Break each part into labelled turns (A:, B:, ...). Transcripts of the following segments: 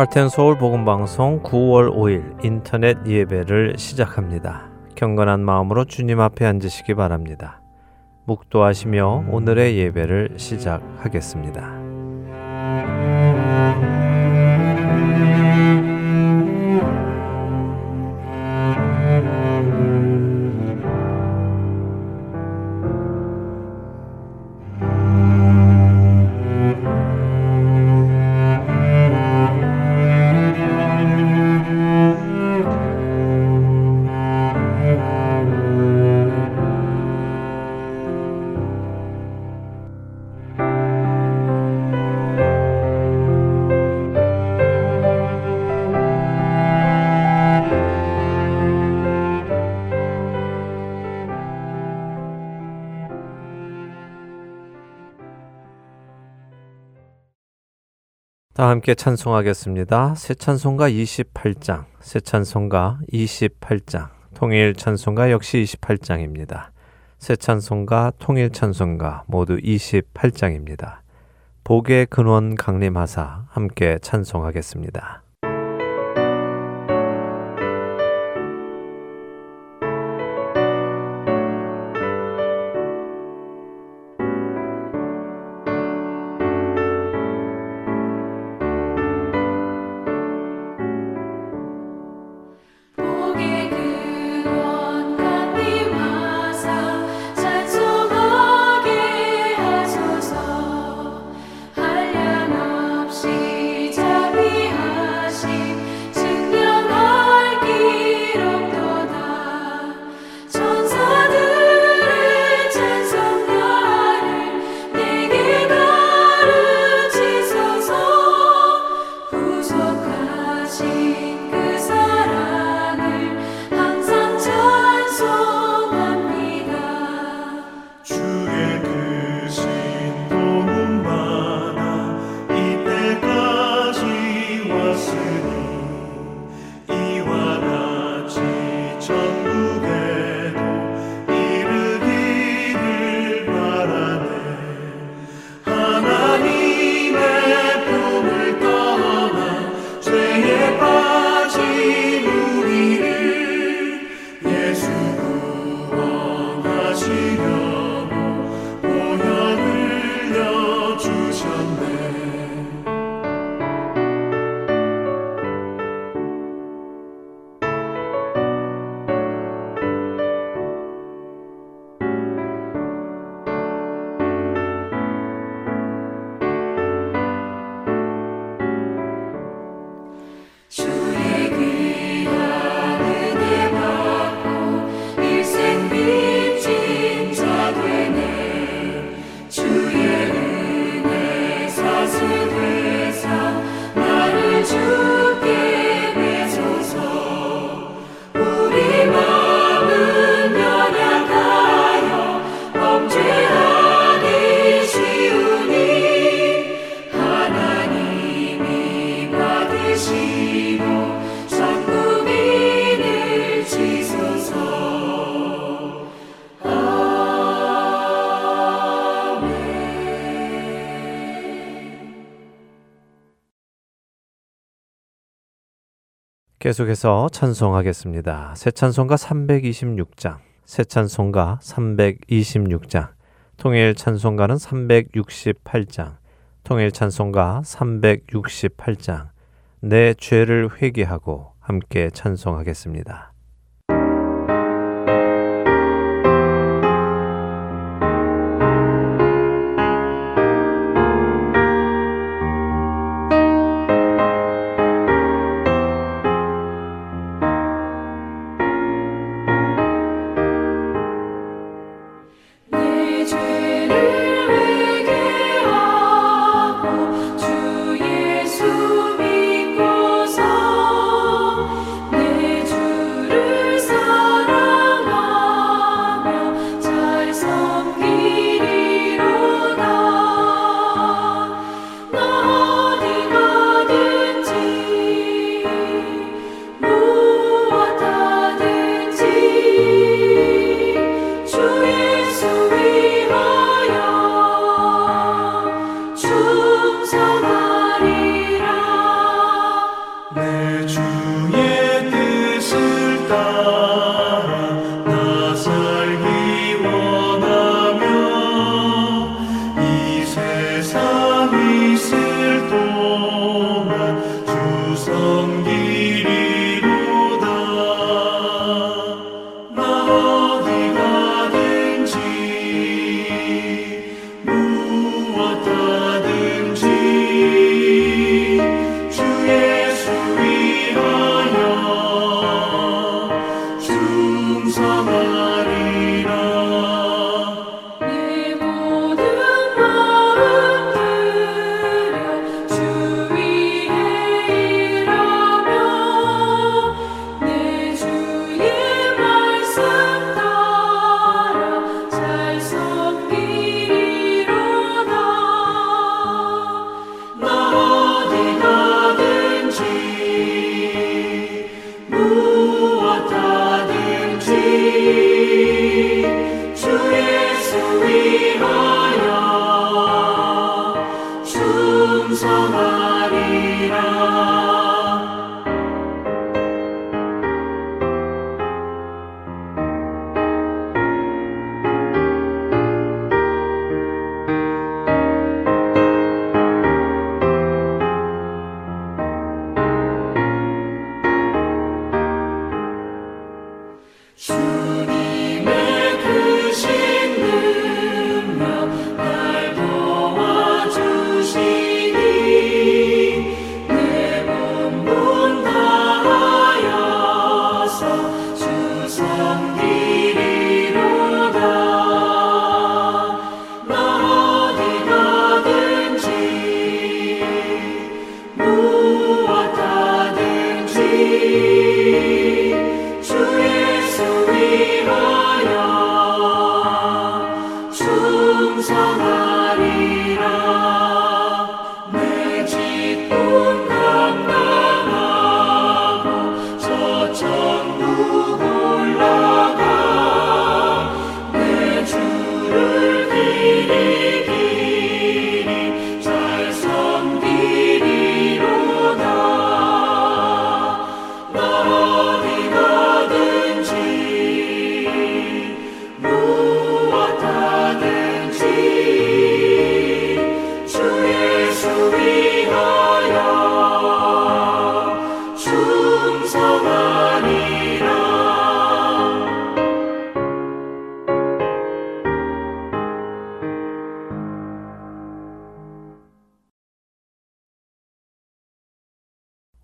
A: 하트앤서울 복음 방송 9월 5일 인터넷 예배를 시작합니다. 경건한 마음으로 주님 앞에 앉으시기 바랍니다. 묵도하시며 오늘의 예배를 시작하겠습니다. 함께 찬송하겠습니다. 새 찬송가 28장, 새 찬송가 28장, 통일 찬송가 역시 28장입니다. 새 찬송가, 통일 찬송가 모두 28장입니다. 복의 근원 강림하사 함께 찬송하겠습니다. 계속해서 찬송하겠습니다. 새 찬송가 326장, 새 찬송가 326장, 통일 찬송가는 368장, 통일 찬송가 368장, 내 죄를 회개하고 함께 찬송하겠습니다.
B: 风雨。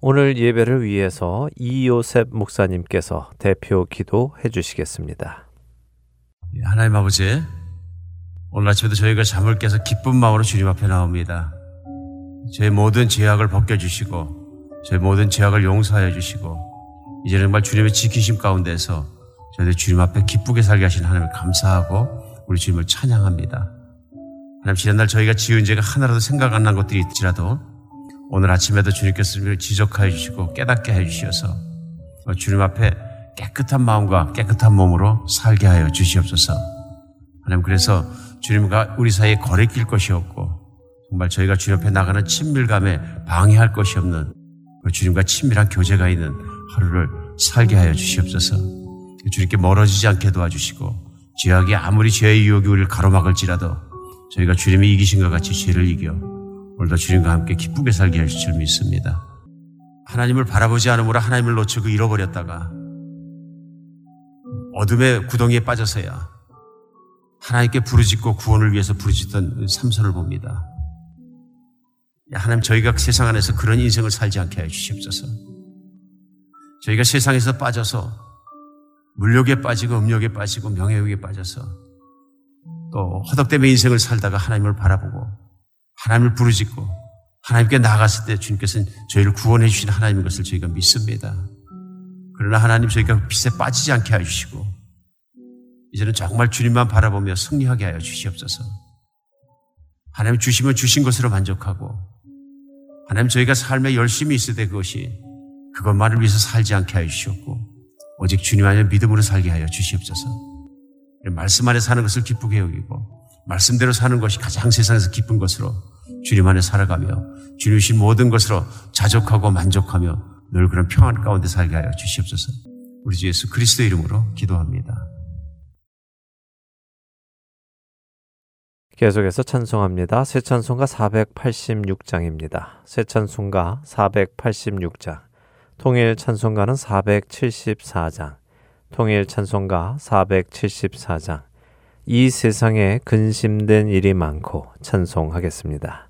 A: 오늘 예배를 위해서 이요셉 목사님께서 대표 기도해 주시겠습니다.
C: 예, 하나님 아버지, 오늘 아침에도 저희가 잠을 깨서 기쁜 마음으로 주님 앞에 나옵니다. 저희 모든 죄악을 벗겨주시고, 저희 모든 죄악을 용서하여 주시고, 이제 정말 주님의 지키심 가운데서 저희들 주님 앞에 기쁘게 살게 하신 하나님을 감사하고, 우리 주님을 찬양합니다. 하나님 지난날 저희가 지은 죄가 하나라도 생각 안 난 것들이 있지라도, 오늘 아침에도 주님께서 우리를 지적하여 주시고 깨닫게 해 주시어서 주님 앞에 깨끗한 마음과 깨끗한 몸으로 살게 하여 주시옵소서. 하나님 그래서 주님과 우리 사이에 거래 낄 것이 없고 정말 저희가 주님 앞에 나가는 친밀감에 방해할 것이 없는 주님과 친밀한 교제가 있는 하루를 살게 하여 주시옵소서. 주님께 멀어지지 않게 도와주시고 죄악이 아무리 죄의 유혹이 우리를 가로막을지라도 저희가 주님이 이기신 것 같이 죄를 이겨 오늘도 주님과 함께 기쁘게 살게 하실 줄 믿습니다. 하나님을 바라보지 않으므로 하나님을 놓치고 잃어버렸다가 어둠의 구덩이에 빠져서야 하나님께 부르짖고 구원을 위해서 부르짖던 삼손을 봅니다. 하나님 저희가 세상 안에서 그런 인생을 살지 않게 해 주시옵소서. 저희가 세상에서 빠져서 물욕에 빠지고 음욕에 빠지고 명예욕에 빠져서 또 허덕됨의 인생을 살다가 하나님을 바라보고 하나님을 부르짖고 하나님께 나아갔을 때 주님께서는 저희를 구원해 주신 하나님인 것을 저희가 믿습니다. 그러나 하나님 저희가 빛에 빠지지 않게 해주시고 이제는 정말 주님만 바라보며 승리하게 하여 주시옵소서. 하나님 주시면 주신 것으로 만족하고 하나님 저희가 삶에 열심히 있을 때 그것이 그것만을 위해서 살지 않게 하여 주시옵고 오직 주님 안에 믿음으로 살게 하여 주시옵소서. 말씀 안에 사는 것을 기쁘게 여기고 말씀대로 사는 것이 가장 세상에서 기쁜 것으로 주님 안에 살아가며 주님신 모든 것으로 자족하고 만족하며 늘 그런 평안 가운데 살게 하여 주시옵소서. 우리 주 예수 그리스도 이름으로 기도합니다.
A: 계속해서 찬송합니다. 새 찬송가 486장입니다. 새 찬송가 486장. 통일 찬송가는 474장. 통일 찬송가 474장. 이 세상에 근심된 일이 많고 찬송하겠습니다.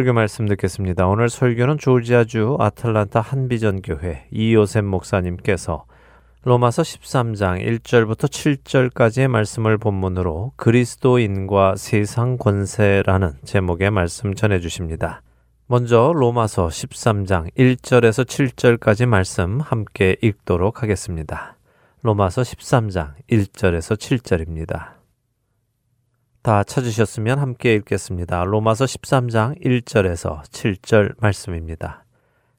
D: 설교 말씀 듣겠습니다. 오늘 설교는 조지아주 아틀란타 한비전 교회 이요셉 목사님께서 로마서 13장 1절부터 7절까지의 말씀을 본문으로 그리스도인과 세상 권세라는 제목의 말씀 전해 주십니다. 먼저 로마서 13장 1절에서 7절까지 말씀 함께 읽도록 하겠습니다. 로마서 13장 1절에서 7절입니다. 다 찾으셨으면 함께 읽겠습니다. 로마서 13장 1절에서 7절 말씀입니다.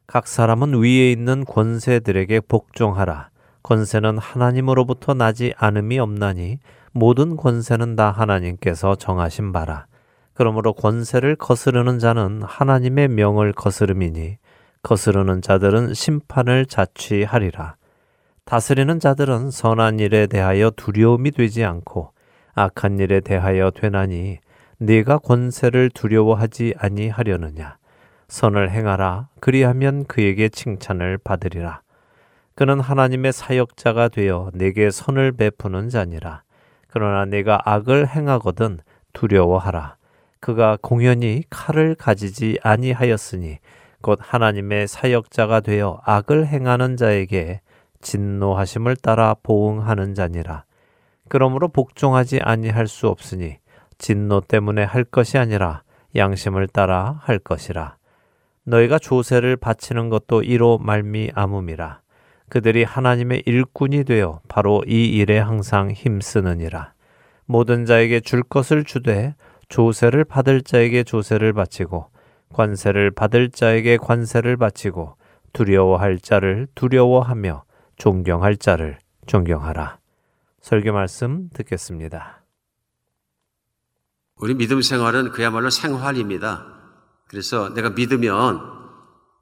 D: 각 사람은 위에 있는 권세들에게 복종하라. 권세는 하나님으로부터 나지 않음이 없나니 모든 권세는 다 하나님께서 정하신 바라. 그러므로 권세를 거스르는 자는 하나님의 명을 거스름이니 거스르는 자들은 심판을 자취하리라. 다스리는 자들은 선한 일에 대하여 두려움이 되지 않고 악한 일에 대하여 되나니 네가 권세를 두려워하지 아니하려느냐? 선을 행하라. 그리하면 그에게 칭찬을 받으리라. 그는 하나님의 사역자가 되어 내게 선을 베푸는 자니라. 그러나 내가 악을 행하거든 두려워하라. 그가 공연히 칼을 가지지 아니하였으니 곧 하나님의 사역자가 되어 악을 행하는 자에게 진노하심을 따라 보응하는 자니라 그러므로 복종하지 아니할 수 없으니 진노 때문에 할 것이 아니라 양심을 따라 할 것이라. 너희가 조세를 바치는 것도 이로 말미암음이라. 그들이 하나님의 일꾼이 되어 바로 이 일에 항상 힘쓰느니라. 모든 자에게 줄 것을 주되 조세를 받을 자에게 조세를 바치고 관세를 받을 자에게 관세를 바치고 두려워할 자를 두려워하며 존경할 자를 존경하라. 설교 말씀 듣겠습니다.
C: 우리 믿음 생활은 그야말로 생활입니다. 그래서 내가 믿으면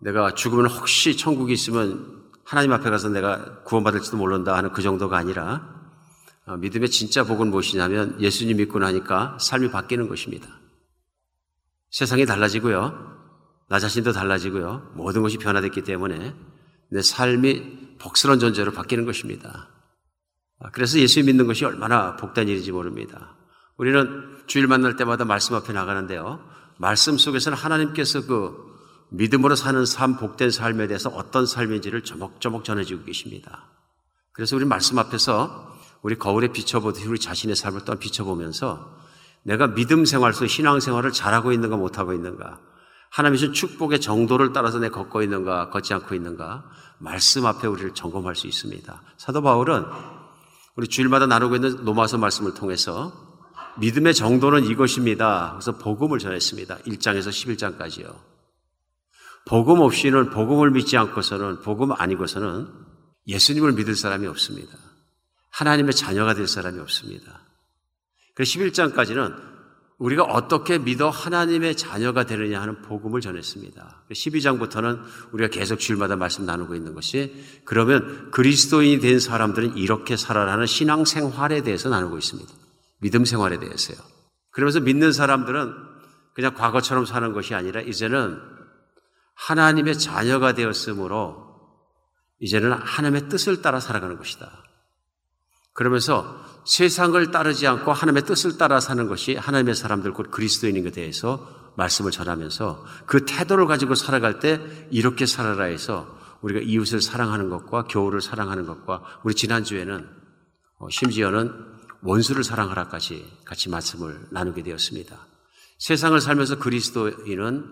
C: 내가 죽으면 혹시 천국이 있으면 하나님 앞에 가서 내가 구원받을지도 모른다 하는 그 정도가 아니라 어, 믿음의 진짜 복은 무엇이냐면 예수님 믿고 나니까 삶이 바뀌는 것입니다. 세상이 달라지고요. 나 자신도 달라지고요. 모든 것이 변화됐기 때문에 내 삶이 복스러운 존재로 바뀌는 것입니다. 아, 그래서 예수 믿는 것이 얼마나 복된 일인지 모릅니다. 우리는 주일 만날 때마다 말씀 앞에 나가는데요. 말씀 속에서는 하나님께서 그 믿음으로 사는 삶, 복된 삶에 대해서 어떤 삶인지를 조목조목 전해주고 계십니다. 그래서 우리 말씀 앞에서 우리 거울에 비춰보듯이 우리 자신의 삶을 또한 비춰보면서 내가 믿음 생활 속 신앙 생활을 잘하고 있는가 못하고 있는가 하나님의 주 축복의 정도를 따라서 내 걷고 있는가 걷지 않고 있는가 말씀 앞에 우리를 점검할 수 있습니다. 사도 바울은 우리 주일마다 나누고 있는 로마서 말씀을 통해서 믿음의 정도는 이것입니다. 그래서 복음을 전했습니다. 1장에서 11장까지요. 복음 없이는 복음을 믿지 않고서는 복음 아니고서는 예수님을 믿을 사람이 없습니다. 하나님의 자녀가 될 사람이 없습니다. 그래서 11장까지는 우리가 어떻게 믿어 하나님의 자녀가 되느냐 하는 복음을 전했습니다. 12장부터는 우리가 계속 주일마다 말씀 나누고 있는 것이 그러면 그리스도인이 된 사람들은 이렇게 살아라는 신앙 생활에 대해서 나누고 있습니다. 믿음 생활에 대해서요. 그러면서 믿는 사람들은 그냥 과거처럼 사는 것이 아니라 이제는 하나님의 자녀가 되었으므로 이제는 하나님의 뜻을 따라 살아가는 것이다. 그러면서 세상을 따르지 않고 하나님의 뜻을 따라 사는 것이 하나님의 사람들 곧 그리스도인인 것에 대해서 말씀을 전하면서 그 태도를 가지고 살아갈 때 이렇게 살아라 해서 우리가 이웃을 사랑하는 것과 교우를 사랑하는 것과 우리 지난주에는 어, 심지어는 원수를 사랑하라까지 같이 말씀을 나누게 되었습니다. 세상을 살면서 그리스도인은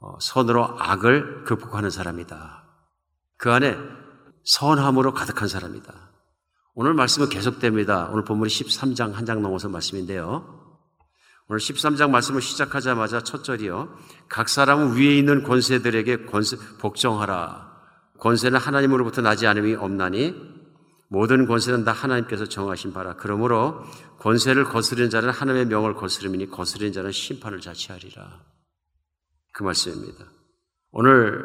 C: 어, 선으로 악을 극복하는 사람이다. 그 안에 선함으로 가득한 사람이다. 오늘 말씀은 계속됩니다. 오늘 본문이 13장 한 장 넘어서 말씀인데요. 오늘 13장 말씀을 시작하자마자 첫 절이요. 각 사람은 위에 있는 권세들에게 권세, 복종하라. 권세는 하나님으로부터 나지 않음이 없나니 모든 권세는 다 하나님께서 정하신 바라. 그러므로 권세를 거스르는 자는 하나님의 명을 거스르니 거스르는 자는 심판을 자취하리라. 그 말씀입니다. 오늘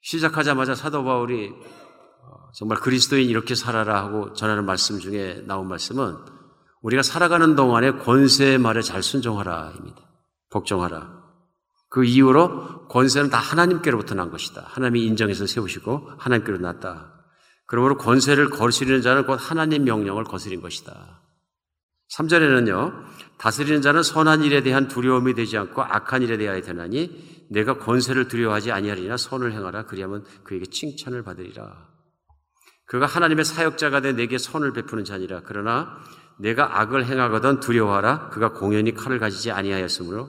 C: 시작하자마자 사도 바울이 어, 정말 그리스도인 이렇게 살아라 하고 전하는 말씀 중에 나온 말씀은 우리가 살아가는 동안에 권세의 말에 잘 순종하라입니다. 복종하라. 그 이후로 권세는 다 하나님께로부터 난 것이다. 하나님이 인정해서 세우시고 하나님께로 났다. 그러므로 권세를 거스리는 자는 곧 하나님 명령을 거스린 것이다. 3절에는요, 다스리는 자는 선한 일에 대한 두려움이 되지 않고 악한 일에 대하여 되나니 내가 권세를 두려워하지 아니하리나 선을 행하라 그리하면 그에게 칭찬을 받으리라. 그가 하나님의 사역자가 돼 내게 선을 베푸는 자니라. 그러나 내가 악을 행하거든 두려워하라. 그가 공연히 칼을 가지지 아니하였으므로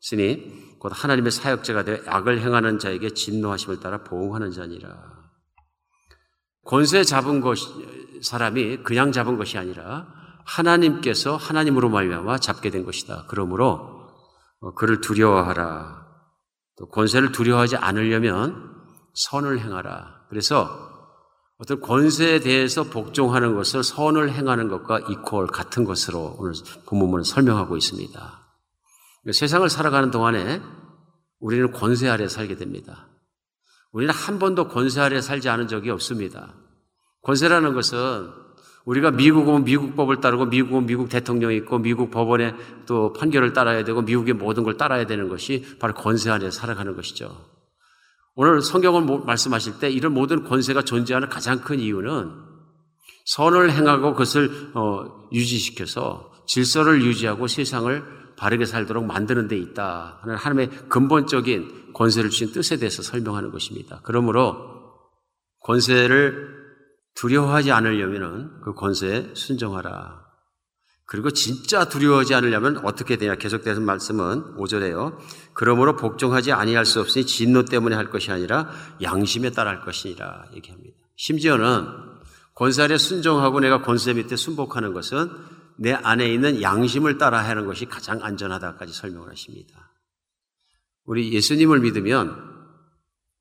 C: 쓰니 곧 하나님의 사역자가 되 악을 행하는 자에게 진노하심을 따라 보응하는 자니라. 권세 잡은 것 사람이 그냥 잡은 것이 아니라 하나님께서 하나님으로 말미암아 잡게 된 것이다. 그러므로 어, 그를 두려워하라. 또 권세를 두려워하지 않으려면 선을 행하라. 그래서 어떤 권세에 대해서 복종하는 것을 선을 행하는 것과 이퀄 같은 것으로 오늘 본문은 설명하고 있습니다. 세상을 살아가는 동안에 우리는 권세 아래 살게 됩니다. 우리는 한 번도 권세 아래 살지 않은 적이 없습니다. 권세라는 것은 우리가 미국 은 미국 법을 따르고 미국은 미국 대통령이 있고 미국 법원의 또 판결을 따라야 되고 미국의 모든 걸 따라야 되는 것이 바로 권세 안에 살아가는 것이죠. 오늘 성경을 말씀하실 때 이런 모든 권세가 존재하는 가장 큰 이유는 선을 행하고 그것을 어, 유지시켜서 질서를 유지하고 세상을 바르게 살도록 만드는 데 있다 하는 하나님의 근본적인 권세를 주신 뜻에 대해서 설명하는 것입니다. 그러므로 권세를 두려워하지 않으려면 그 권세에 순종하라. 그리고 진짜 두려워하지 않으려면 어떻게 되냐? 계속되는 말씀은 5절에요. 그러므로 복종하지 아니할 수 없으니 진노 때문에 할 것이 아니라 양심에 따라 할 것이니라 얘기합니다. 심지어는 아래 순종하고 내가 권세 밑에 순복하는 것은 내 안에 있는 양심을 따라 하는 것이 가장 안전하다까지 설명을 하십니다. 우리 예수님을 믿으면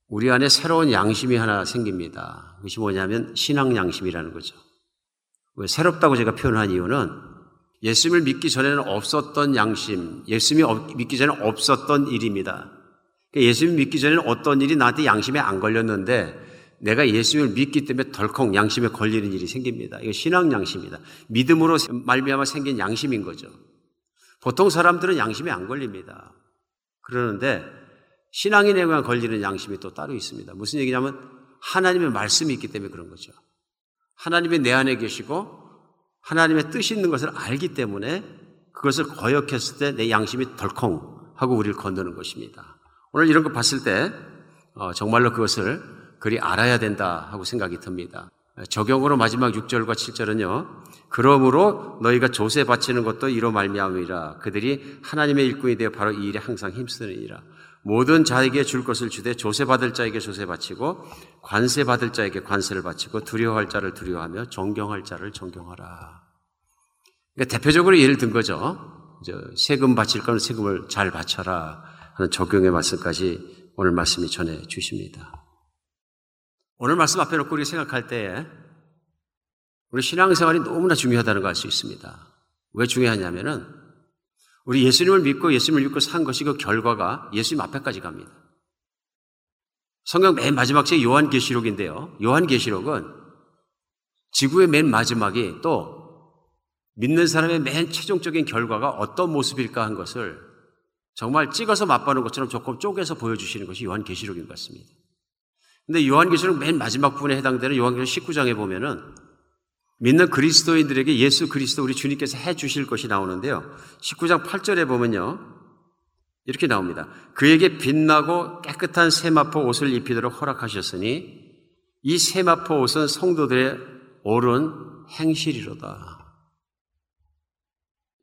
C: 우리 안에 새로운 양심이 하나 생깁니다. 그것이 뭐냐면 신앙 양심이라는 거죠. 왜 새롭다고 제가 표현한 이유는 예수님을 믿기 전에는 없었던 양심, 예수님이 믿기 전에 없었던 일입니다. 그러니까 예수님 믿기 전에는 어떤 일이 나한테 양심에 안 걸렸는데 내가 예수님을 믿기 때문에 덜컥 양심에 걸리는 일이 생깁니다. 이거 신앙 양심이다. 믿음으로 말미암아 생긴 양심인 거죠. 보통 사람들은 양심에 안 걸립니다. 그러는데 신앙인에 의한 걸리는 양심이 또 따로 있습니다. 무슨 얘기냐면 하나님의 말씀이 있기 때문에 그런 거죠. 하나님이 내 안에 계시고 하나님의 뜻이 있는 것을 알기 때문에 그것을 거역했을 때 내 양심이 덜컹 하고 우리를 건드는 것입니다. 오늘 이런 거 봤을 때 어, 정말로 그것을 그리 알아야 된다 하고 생각이 듭니다. 적용으로 마지막 6절과 7절은요. 그러므로 너희가 조세 바치는 것도 이로 말미암으리라. 그들이 하나님의 일꾼이 되어 바로 이 일에 항상 힘쓰느니라. 모든 자에게 줄 것을 주되 조세 받을 자에게 조세 바치고 관세 받을 자에게 관세를 바치고 두려워할 자를 두려워하며 존경할 자를 존경하라. 그러니까 대표적으로 예를 든 거죠. 세금 바칠 거는 세금을 잘 바쳐라 하는 적용의 말씀까지 오늘 말씀이 전해 주십니다. 오늘 말씀 앞에 놓고 우리 생각할 때에 우리 신앙생활이 너무나 중요하다는 걸 알 수 있습니다. 왜 중요하냐면은 우리 예수님을 믿고 예수님을 믿고 산 것이 그 결과가 예수님 앞에까지 갑니다. 성경 맨 마지막 책 요한계시록인데요. 요한계시록은 지구의 맨 마지막이 또 믿는 사람의 맨 최종적인 결과가 어떤 모습일까 한 것을 정말 찍어서 맛보는 것처럼 조금 쪼개서 보여주시는 것이 요한계시록인 것 같습니다. 근데 요한계시록 맨 마지막 부분에 해당되는 요한계시록 19장에 보면은 믿는 그리스도인들에게 예수 그리스도 우리 주님께서 해 주실 것이 나오는데요. 19장 8절에 보면요. 이렇게 나옵니다. 그에게 빛나고 깨끗한 세마포 옷을 입히도록 허락하셨으니 이 세마포 옷은 성도들의 옳은 행실이로다.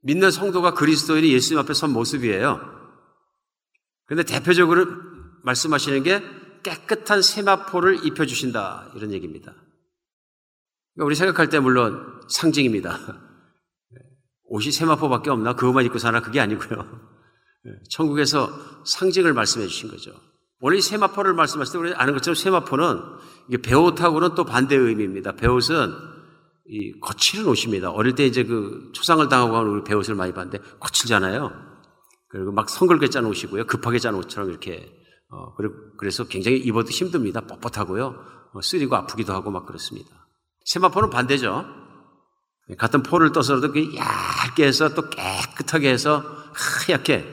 C: 믿는 성도가 그리스도인이 예수님 앞에 선 모습이에요. 그런데 대표적으로 말씀하시는 게 깨끗한 세마포를 입혀주신다. 이런 얘기입니다. 그러니까 우리 생각할 때 물론 상징입니다. 옷이 세마포밖에 없나? 그것만 입고 사나? 그게 아니고요. 천국에서 상징을 말씀해 주신 거죠. 원래 이 세마포를 말씀하실 때 우리 아는 것처럼 세마포는 이게 배옷하고는 또 반대의 의미입니다. 배옷은 이 거칠은 옷입니다. 어릴 때 이제 그 초상을 당하고 하는 우리 배옷을 많이 봤는데 거칠잖아요. 그리고 막 성글게 짠 옷이고요. 급하게 짠 옷처럼 이렇게 어, 그래서 굉장히 입어도 힘듭니다. 뻣뻣하고요. 어, 쓰리고 아프기도 하고 막 그렇습니다. 세마포는 반대죠. 같은 포를 떠서라도 얇게 해서 또 깨끗하게 해서 하얗게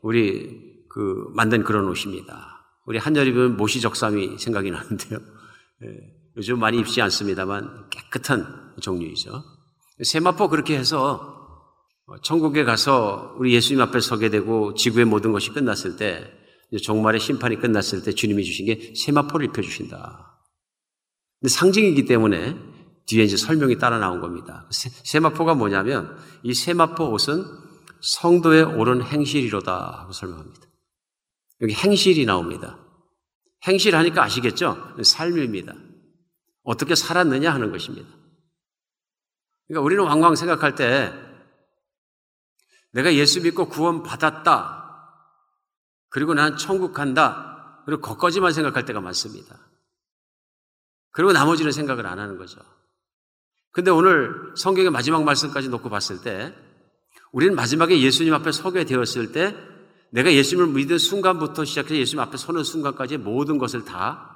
C: 우리 그 만든 그런 옷입니다. 우리 한여름 입으면 모시 적삼이 생각이 나는데요. 예, 요즘 많이 입지 않습니다만 깨끗한 종류이죠. 세마포 그렇게 해서 천국에 가서 우리 예수님 앞에 서게 되고 지구의 모든 것이 끝났을 때 종말의 심판이 끝났을 때 주님이 주신 게 세마포를 입혀주신다. 근데 상징이기 때문에 뒤에 이제 설명이 따라 나온 겁니다. 세마포가 뭐냐면 이 세마포 옷은 성도의 옳은 행실이로다 하고 설명합니다. 여기 행실이 나옵니다. 행실 하니까 아시겠죠? 삶입니다. 어떻게 살았느냐 하는 것입니다. 그러니까 우리는 왕왕 생각할 때 내가 예수 믿고 구원 받았다. 그리고 난 천국 간다. 그리고 거기까지만 생각할 때가 많습니다. 그리고 나머지는 생각을 안 하는 거죠. 근데 오늘 성경의 마지막 말씀까지 놓고 봤을 때 우리는 마지막에 예수님 앞에 서게 되었을 때 내가 예수님을 믿은 순간부터 시작해서 예수님 앞에 서는 순간까지 모든 것을 다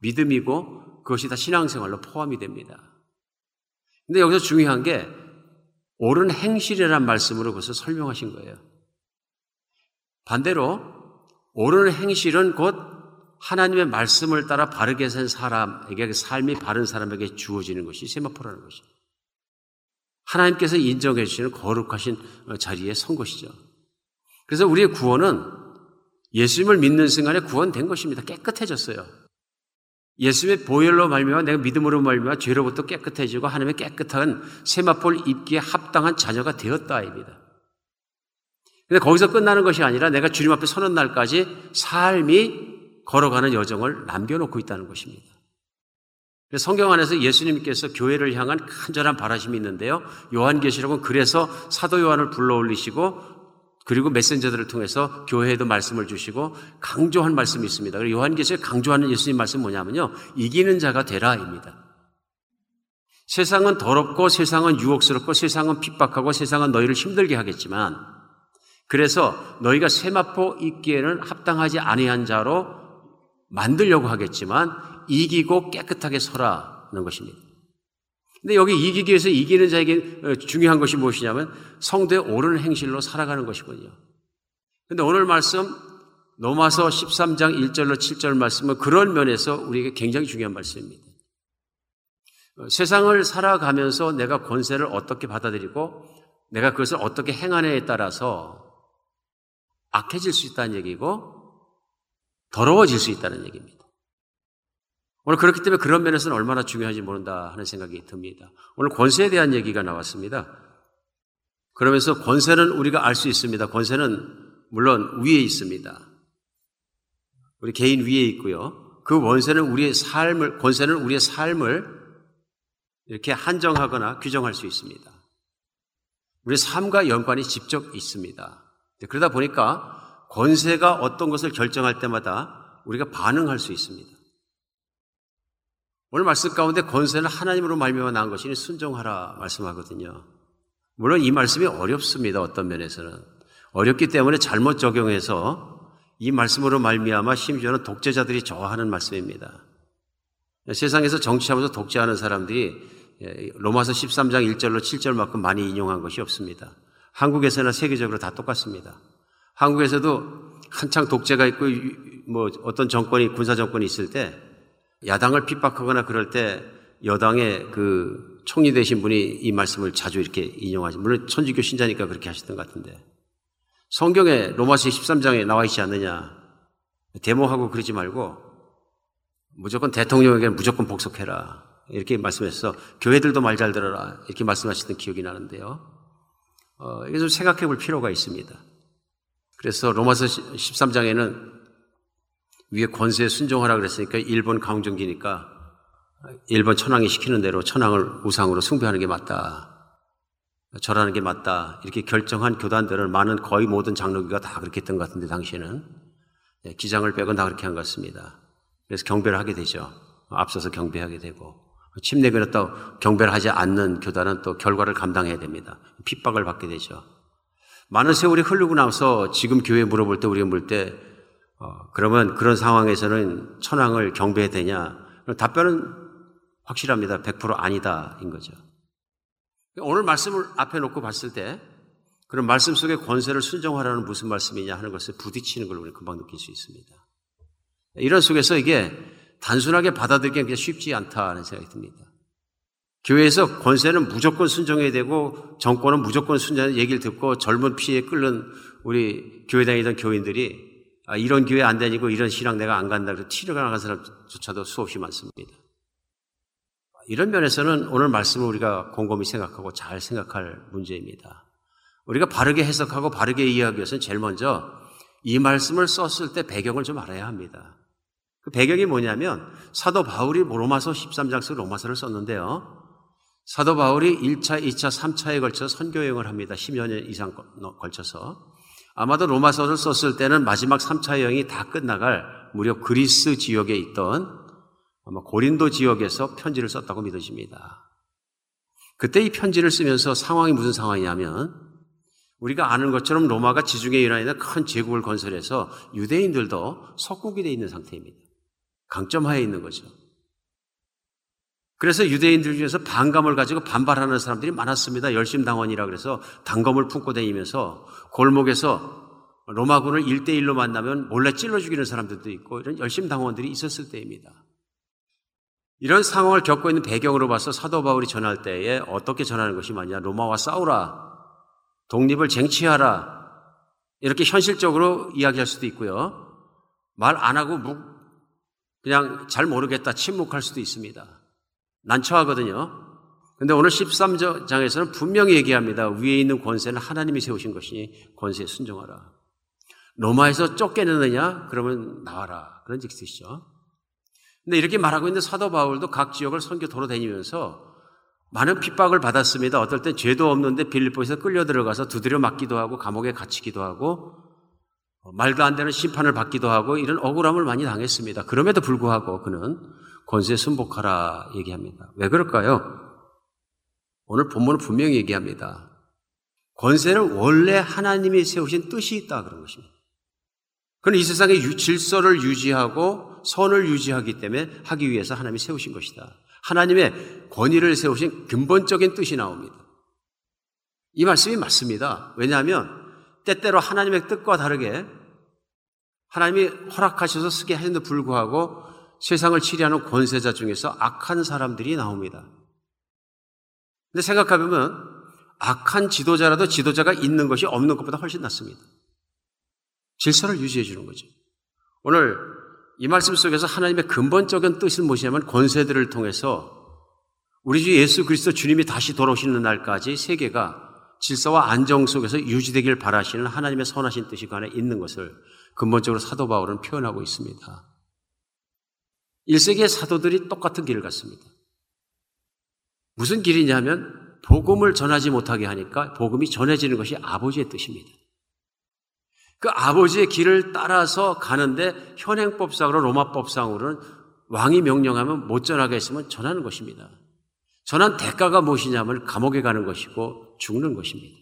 C: 믿음이고 그것이 다 신앙생활로 포함이 됩니다. 근데 여기서 중요한 게 옳은 행실이란 말씀으로 그것을 설명하신 거예요. 반대로 옳은 행실은 곧 하나님의 말씀을 따라 바르게 산 사람에게 삶이 바른 사람에게 주어지는 것이 세마포라는 것입니다. 하나님께서 인정해 주시는 거룩하신 자리에 선 것이죠. 그래서 우리의 구원은 예수님을 믿는 순간에 구원된 것입니다. 깨끗해졌어요. 예수님의 보혈로 말미암아 내가 믿음으로 말미암아 죄로부터 깨끗해지고 하나님의 깨끗한 세마포를 입기에 합당한 자녀가 되었다입니다. 근데 거기서 끝나는 것이 아니라 내가 주님 앞에 서는 날까지 삶이 걸어가는 여정을 남겨놓고 있다는 것입니다. 성경 안에서 예수님께서 교회를 향한 간절한 바라심이 있는데요. 요한계시록은 그래서 사도 요한을 불러 올리시고 그리고 메신저들을 통해서 교회에도 말씀을 주시고 강조한 말씀이 있습니다. 그리고 요한계시록 강조하는 예수님 말씀 뭐냐면요. 이기는 자가 되라입니다. 세상은 더럽고 세상은 유혹스럽고 세상은 핍박하고 세상은 너희를 힘들게 하겠지만 그래서 너희가 세마포 있기에는 합당하지 아니한 자로 만들려고 하겠지만 이기고 깨끗하게 서라는 것입니다. 근데 여기 이기기 위해서 이기는 자에게 어, 중요한 것이 무엇이냐면 성도의 옳은 행실로 살아가는 것이거든요. 근데 오늘 말씀 로마서 13장 1절로 7절 말씀은 그런 면에서 우리에게 굉장히 중요한 말씀입니다. 어, 세상을 살아가면서 내가 권세를 어떻게 받아들이고 내가 그것을 어떻게 행하느냐에 따라서 악해질 수 있다는 얘기고 더러워질 수 있다는 얘기입니다. 오늘 그렇기 때문에 그런 면에서는 얼마나 중요한지 모른다 하는 생각이 듭니다. 오늘 권세에 대한 얘기가 나왔습니다. 그러면서 권세는 우리가 알 수 있습니다. 권세는 물론 위에 있습니다. 우리 개인 위에 있고요. 그 원세는 우리의 삶을, 권세는 우리의 삶을 이렇게 한정하거나 규정할 수 있습니다. 우리 삶과 연관이 직접 있습니다. 그러다 보니까 권세가 어떤 것을 결정할 때마다 우리가 반응할 수 있습니다. 오늘 말씀 가운데 권세는 하나님으로 말미암아 난 것이니 순종하라 말씀하거든요. 물론 이 말씀이 어렵습니다. 어떤 면에서는 어렵기 때문에 잘못 적용해서 이 말씀으로 말미암아 심지어는 독재자들이 좋아하는 말씀입니다. 세상에서 정치하면서 독재하는 사람들이 예, 로마서 13장 1절로 7절만큼 많이 인용한 것이 없습니다. 한국에서나 세계적으로 다 똑같습니다. 한국에서도 한창 독재가 있고 뭐 어떤 정권이 군사 정권이 있을 때 야당을 핍박하거나 그럴 때 여당의 그 총리 되신 분이 이 말씀을 자주 이렇게 인용하지. 물론 천주교 신자니까 그렇게 하셨던 것 같은데. 성경에 로마서 13장에 나와 있지 않느냐. 데모하고 그러지 말고 무조건 대통령에게는 무조건 복속해라. 이렇게 말씀해서 교회들도 말 잘 들어라. 이렇게 말씀하시던 기억이 나는데요. 어, 이게 좀 생각해 볼 필요가 있습니다. 그래서 로마서 13장에는 위에 권세에 순종하라 그랬으니까 일본 강정기니까 일본 천황이 시키는 대로 천황을 우상으로 숭배하는 게 맞다. 절하는 게 맞다. 이렇게 결정한 교단들은 많은 거의 모든 장로교가 다 그렇게 했던 것 같은데 당시에는 예, 기장을 빼고 다 그렇게 한 것 같습니다. 그래서 경배를 하게 되죠. 앞서서 경배하게 되고 침 내거나 또 경배를 하지 않는 교단은 또 결과를 감당해야 됩니다. 핍박을 받게 되죠. 많은 세월이 흐르고 나서 지금 교회 물어볼 때 우리가 물때 어, 그러면 그런 상황에서는 천황을 경배해야 되냐? 답변은 확실합니다. 100% 아니다인 거죠. 오늘 말씀을 앞에 놓고 봤을 때 그런 말씀 속의 권세를 순종하라는 무슨 말씀이냐 하는 것을 부딪히는 걸 우리 금방 느낄 수 있습니다. 이런 속에서 이게 단순하게 받아들이기 그냥 쉽지 않다는 생각이 듭니다. 교회에서 권세는 무조건 순종해야 되고 정권은 무조건 순종하는 얘기를 듣고 젊은 피에 끓는 우리 교회 다니던 교인들이 아, 이런 교회 안 다니고 이런 신앙 내가 안 간다 그래서 티를 나간 사람조차도 수없이 많습니다. 이런 면에서는 오늘 말씀을 우리가 곰곰이 생각하고 잘 생각할 문제입니다. 우리가 바르게 해석하고 바르게 이해하기 위해서는 제일 먼저 이 말씀을 썼을 때 배경을 좀 알아야 합니다. 그 배경이 뭐냐면 사도 바울이 로마서 13장서 로마서를 썼는데요. 사도 바울이 1차, 2차, 3차에 걸쳐서 선교 여행을 합니다. 10여 년 이상 걸쳐서. 아마도 로마서를 썼을 때는 마지막 3차 여행이 다 끝나갈 무려 그리스 지역에 있던 아마 고린도 지역에서 편지를 썼다고 믿어집니다. 그때 이 편지를 쓰면서 상황이 무슨 상황이냐면 우리가 아는 것처럼 로마가 지중해 이란에 큰 제국을 건설해서 유대인들도 석국이 되어 있는 상태입니다. 강점하에 있는 거죠. 그래서 유대인들 중에서 반감을 가지고 반발하는 사람들이 많았습니다. 열심당원이라 그래서 단검을 품고 다니면서 골목에서 로마군을 1대1로 만나면 몰래 찔러 죽이는 사람들도 있고 이런 열심당원들이 있었을 때입니다. 이런 상황을 겪고 있는 배경으로 봐서 사도 바울이 전할 때에 어떻게 전하는 것이 맞냐? 로마와 싸우라. 독립을 쟁취하라. 이렇게 현실적으로 이야기할 수도 있고요. 말 안 하고 그냥 잘 모르겠다 침묵할 수도 있습니다. 난처하거든요. 근데 오늘 13장에서는 분명히 얘기합니다. 위에 있는 권세는 하나님이 세우신 것이니 권세에 순종하라. 로마에서 쫓겨내느냐? 그러면 나와라. 그런 뜻이죠. 근데 이렇게 말하고 있는 사도 바울도 각 지역을 선교 도로 다니면서 많은 핍박을 받았습니다. 어떨 때 죄도 없는데 빌립보에서 끌려 들어가서 두드려 맞기도 하고 감옥에 갇히기도 하고 말도 안 되는 심판을 받기도 하고 이런 억울함을 많이 당했습니다. 그럼에도 불구하고 그는 권세 순복하라 얘기합니다. 왜 그럴까요? 오늘 본문은 분명히 얘기합니다. 권세는 원래 하나님이 세우신 뜻이 있다 그런 것입니다. 그는 이 세상의 질서를 유지하고 선을 유지하기 때문에 하기 위해서 하나님이 세우신 것이다. 하나님의 권위를 세우신 근본적인 뜻이 나옵니다. 이 말씀이 맞습니다. 왜냐하면 때때로 하나님의 뜻과 다르게 하나님이 허락하셔서 쓰게 하는데 불구하고 세상을 치리하는 권세자 중에서 악한 사람들이 나옵니다. 근데 생각해보면 악한 지도자라도 지도자가 있는 것이 없는 것보다 훨씬 낫습니다. 질서를 유지해 주는 거죠. 오늘 이 말씀 속에서 하나님의 근본적인 뜻은 무엇이냐면 권세들을 통해서 우리 주 예수 그리스도 주님이 다시 돌아오시는 날까지 세계가 질서와 안정 속에서 유지되길 바라시는 하나님의 선하신 뜻이 그 안에 있는 것을 근본적으로 사도 바울은 표현하고 있습니다. 1세기의 사도들이 똑같은 길을 갔습니다. 무슨 길이냐면 복음을 전하지 못하게 하니까 복음이 전해지는 것이 아버지의 뜻입니다. 그 아버지의 길을 따라서 가는데 현행법상으로 로마법상으로는 왕이 명령하면 못 전하게 했으면 전하는 것입니다. 전한 대가가 무엇이냐면 감옥에 가는 것이고 죽는 것입니다.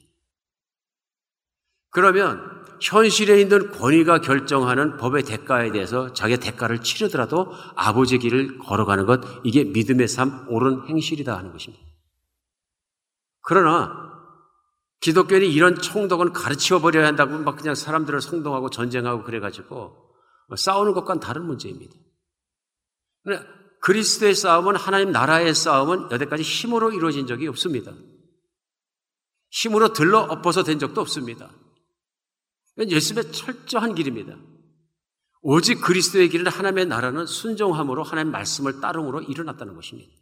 C: 그러면 현실에 있는 권위가 결정하는 법의 대가에 대해서 자기의 대가를 치르더라도 아버지의 길을 걸어가는 것, 이게 믿음의 삶, 옳은 행실이다 하는 것입니다. 그러나 기독교인이 이런 총독은 가르쳐 버려야 한다고 막 그냥 사람들을 성동하고 전쟁하고 그래가지고 싸우는 것과는 다른 문제입니다. 그리스도의 싸움은 하나님 나라의 싸움은 여태까지 힘으로 이루어진 적이 없습니다. 힘으로 들러 엎어서 된 적도 없습니다. 예수의 철저한 길입니다. 오직 그리스도의 길은 하나님의 나라는 순종함으로 하나님의 말씀을 따름으로 일어났다는 것입니다.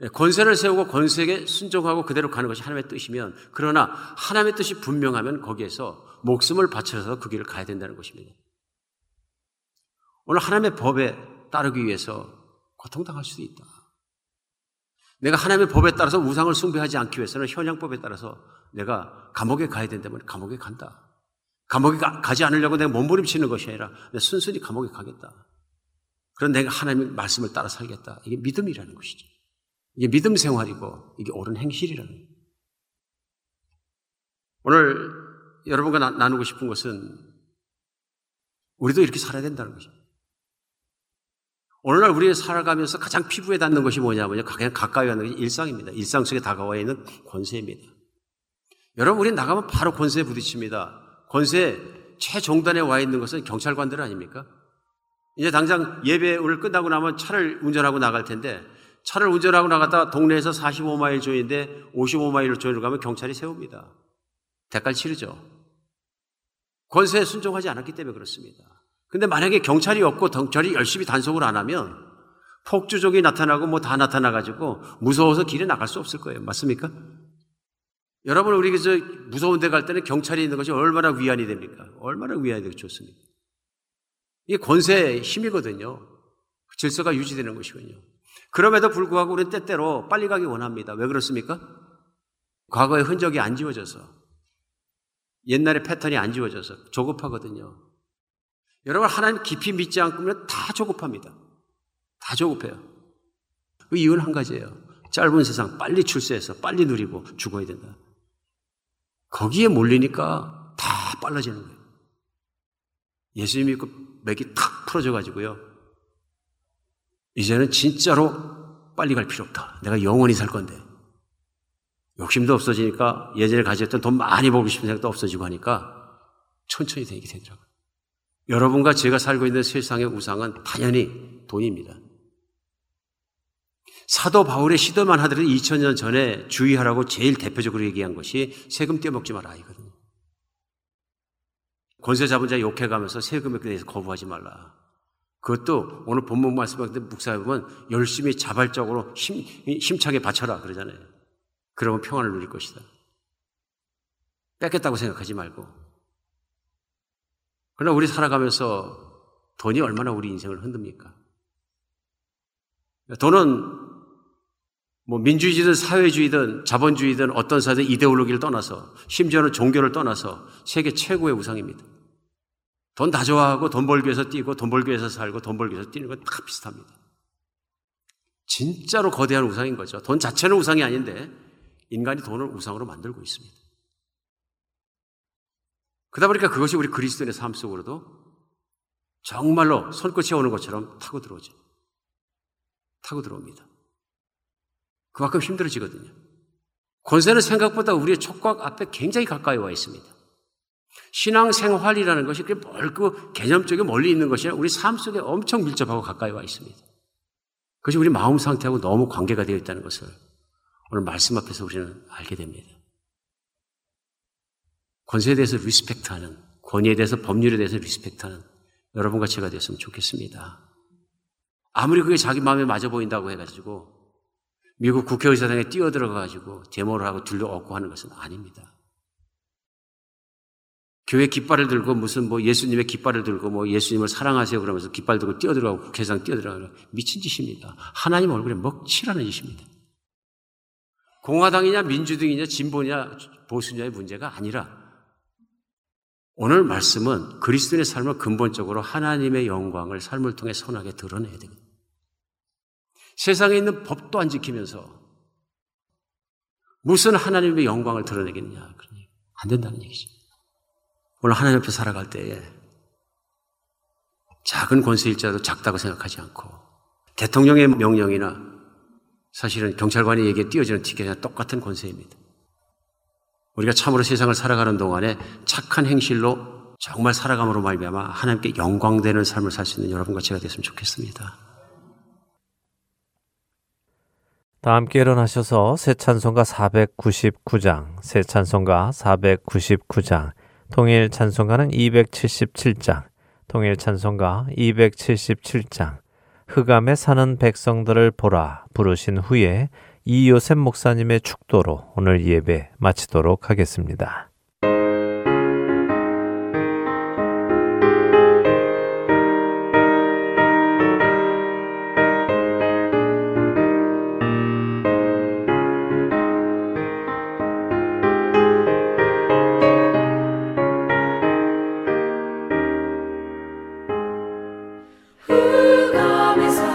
C: 네, 권세를 세우고 권세에게 순종하고 그대로 가는 것이 하나님의 뜻이면 그러나 하나님의 뜻이 분명하면 거기에서 목숨을 바쳐서 그 길을 가야 된다는 것입니다. 오늘 하나님의 법에 따르기 위해서 고통당할 수도 있다. 내가 하나님의 법에 따라서 우상을 숭배하지 않기 위해서는 현양법에 따라서 내가 감옥에 가야 된다면 감옥에 간다. 감옥에 가, 지 않으려고 내가 몸부림치는 것이 아니라 내가 순순히 감옥에 가겠다. 그런 내가 하나님의 말씀을 따라 살겠다. 이게 믿음이라는 것이죠. 이게 믿음 생활이고 이게 옳은 행실이라는 거예요. 오늘 여러분과 나, 누고 싶은 것은 우리도 이렇게 살아야 된다는 거죠. 오늘날 우리가 살아가면서 가장 피부에 닿는 것이 뭐냐면요. 그냥 가까이 하는 것이 일상입니다. 일상 속에 다가와 있는 권세입니다. 여러분, 우리 나가면 바로 권세에 부딪힙니다. 권세 최종단에 와 있는 것은 경찰관들 아닙니까? 이제 당장 예배를 끝나고 나면 차를 운전하고 나갈 텐데 차를 운전하고 나갔다 동네에서 45마일 조인데 55마일로 조인을 가면 경찰이 세웁니다. 대가를 치르죠. 권세에 순종하지 않았기 때문에 그렇습니다. 근데 만약에 경찰이 없고 경찰이 열심히 단속을 안 하면 폭주족이 나타나고 뭐 다 나타나가지고 무서워서 길에 나갈 수 없을 거예요. 맞습니까? 여러분, 우리 그저 무서운 데 갈 때는 경찰이 있는 것이 얼마나 위안이 됩니까? 얼마나 위안이 되고 좋습니까? 이게 권세의 힘이거든요. 질서가 유지되는 것이군요. 그럼에도 불구하고 우리는 때때로 빨리 가기 원합니다. 왜 그렇습니까? 과거의 흔적이 안 지워져서. 옛날의 패턴이 안 지워져서 조급하거든요. 여러분, 하나님 깊이 믿지 않으면 다 조급합니다. 다 조급해요. 그 이유는 한 가지예요. 짧은 세상 빨리 출세해서 빨리 누리고 죽어야 된다. 거기에 몰리니까 다 빨라지는 거예요. 예수 믿고 맥이 탁 풀어져 가지고요. 이제는 진짜로 빨리 갈 필요 없다. 내가 영원히 살 건데. 욕심도 없어지니까 예전에 가졌던 돈 많이 벌고 싶은 생각도 없어지고 하니까 천천히 되게 되더라고요. 여러분과 제가 살고 있는 세상의 우상은 당연히 돈입니다. 사도 바울의 시도만 하더라도 2000년 전에 주의하라고 제일 대표적으로 얘기한 것이 세금 떼먹지 마라 이거든요. 권세 잡은 자 욕해가면서 세금에 대해서 거부하지 말라. 그것도 오늘 본문 때 묵사해 보면 열심히 자발적으로 힘, 힘차게 바쳐라 그러잖아요. 그러면 평안을 누릴 것이다. 뺏겠다고 생각하지 말고. 그러나 우리 살아가면서 돈이 얼마나 우리 인생을 흔듭니까? 돈은 뭐 민주주의든 사회주의든 자본주의든 어떤 사회든 이데올로기를 떠나서 심지어는 종교를 떠나서 세계 최고의 우상입니다. 돈 다 좋아하고 돈 벌기 위해서 뛰고 돈 벌기 위해서 살고 돈 벌기 위해서 뛰는 건 다 비슷합니다. 진짜로 거대한 우상인 거죠. 돈 자체는 우상이 아닌데 인간이 돈을 우상으로 만들고 있습니다. 그러다 보니까 그것이 우리 그리스도인의 삶 속으로도 정말로 손끝이 오는 것처럼 타고 들어오죠. 타고 들어옵니다. 그만큼 힘들어지거든요. 권세는 생각보다 우리의 촉각 앞에 굉장히 가까이 와 있습니다. 신앙생활이라는 것이 그게 멀고 개념적인 멀리 있는 것이 아니라 우리 삶 속에 엄청 밀접하고 가까이 와 있습니다. 그것이 우리 마음 상태하고 너무 관계가 되어 있다는 것을 오늘 말씀 앞에서 우리는 알게 됩니다. 권세에 대해서 respect하는, 권위에 대해서 법률에 대해서 respect하는 여러분과 제가 되었으면 좋겠습니다. 아무리 그게 자기 마음에 맞아 보인다고 해가지고 미국 국회의사당에 뛰어들어가가지고 데모를 하고 둘러엎고 하는 것은 아닙니다. 교회 깃발을 들고 무슨 뭐 예수님의 깃발을 들고 뭐 예수님을 사랑하세요 그러면서 깃발 들고 뛰어들어가고 국회의사당 뛰어들어가고 미친 짓입니다. 하나님 얼굴에 먹칠하는 짓입니다. 공화당이냐 민주당이냐 진보냐 보수냐의 문제가 아니라 오늘 말씀은 그리스도의 삶을 근본적으로 하나님의 영광을 삶을 통해 선하게 드러내야 됩니다. 세상에 있는 법도 안 지키면서 무슨 하나님의 영광을 드러내겠느냐. 안 된다는 얘기죠. 오늘 하나님 앞에 살아갈 때에 작은 권세일자도 작다고 생각하지 않고 대통령의 명령이나 사실은 경찰관이 얘기에 띄어지는 티켓이나 똑같은 권세입니다. 우리가 참으로 세상을 살아가는 동안에 착한 행실로 정말 살아감으로 말미암아 하나님께 영광되는 삶을 살 수 있는 여러분과 제가 됐으면 좋겠습니다.
D: 다 함께 일어나셔서 새 찬송가 499장, 새 찬송가 499장, 통일 찬송가는 277장, 통일 찬송가 277장, 흑암에 사는 백성들을 보라 부르신 후에 이요셉 목사님의 축도로 오늘 예배 마치도록 하겠습니다.
C: who comes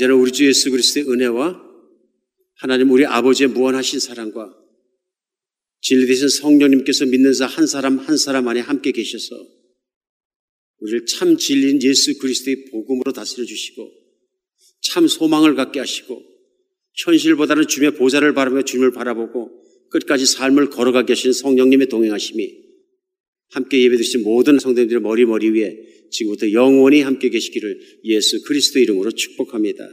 C: 이제는 우리 주 예수 그리스도의 은혜와 하나님 우리 아버지의 무한하신 사랑과 진리 되신 성령님께서 믿는 자 한 사람 한 사람 안에 함께 계셔서 우리를 참 진리인 예수 그리스도의 복음으로 다스려 주시고 참 소망을 갖게 하시고 현실보다는 주님의 보좌를 바라며 주님을 바라보고 끝까지 삶을 걸어가게 하시는 성령님의 동행하심이 함께 예배드리신 모든 성도님들의 머리 머리 위에 지금부터 영원히 함께 계시기를 예수 그리스도 이름으로 축복합니다.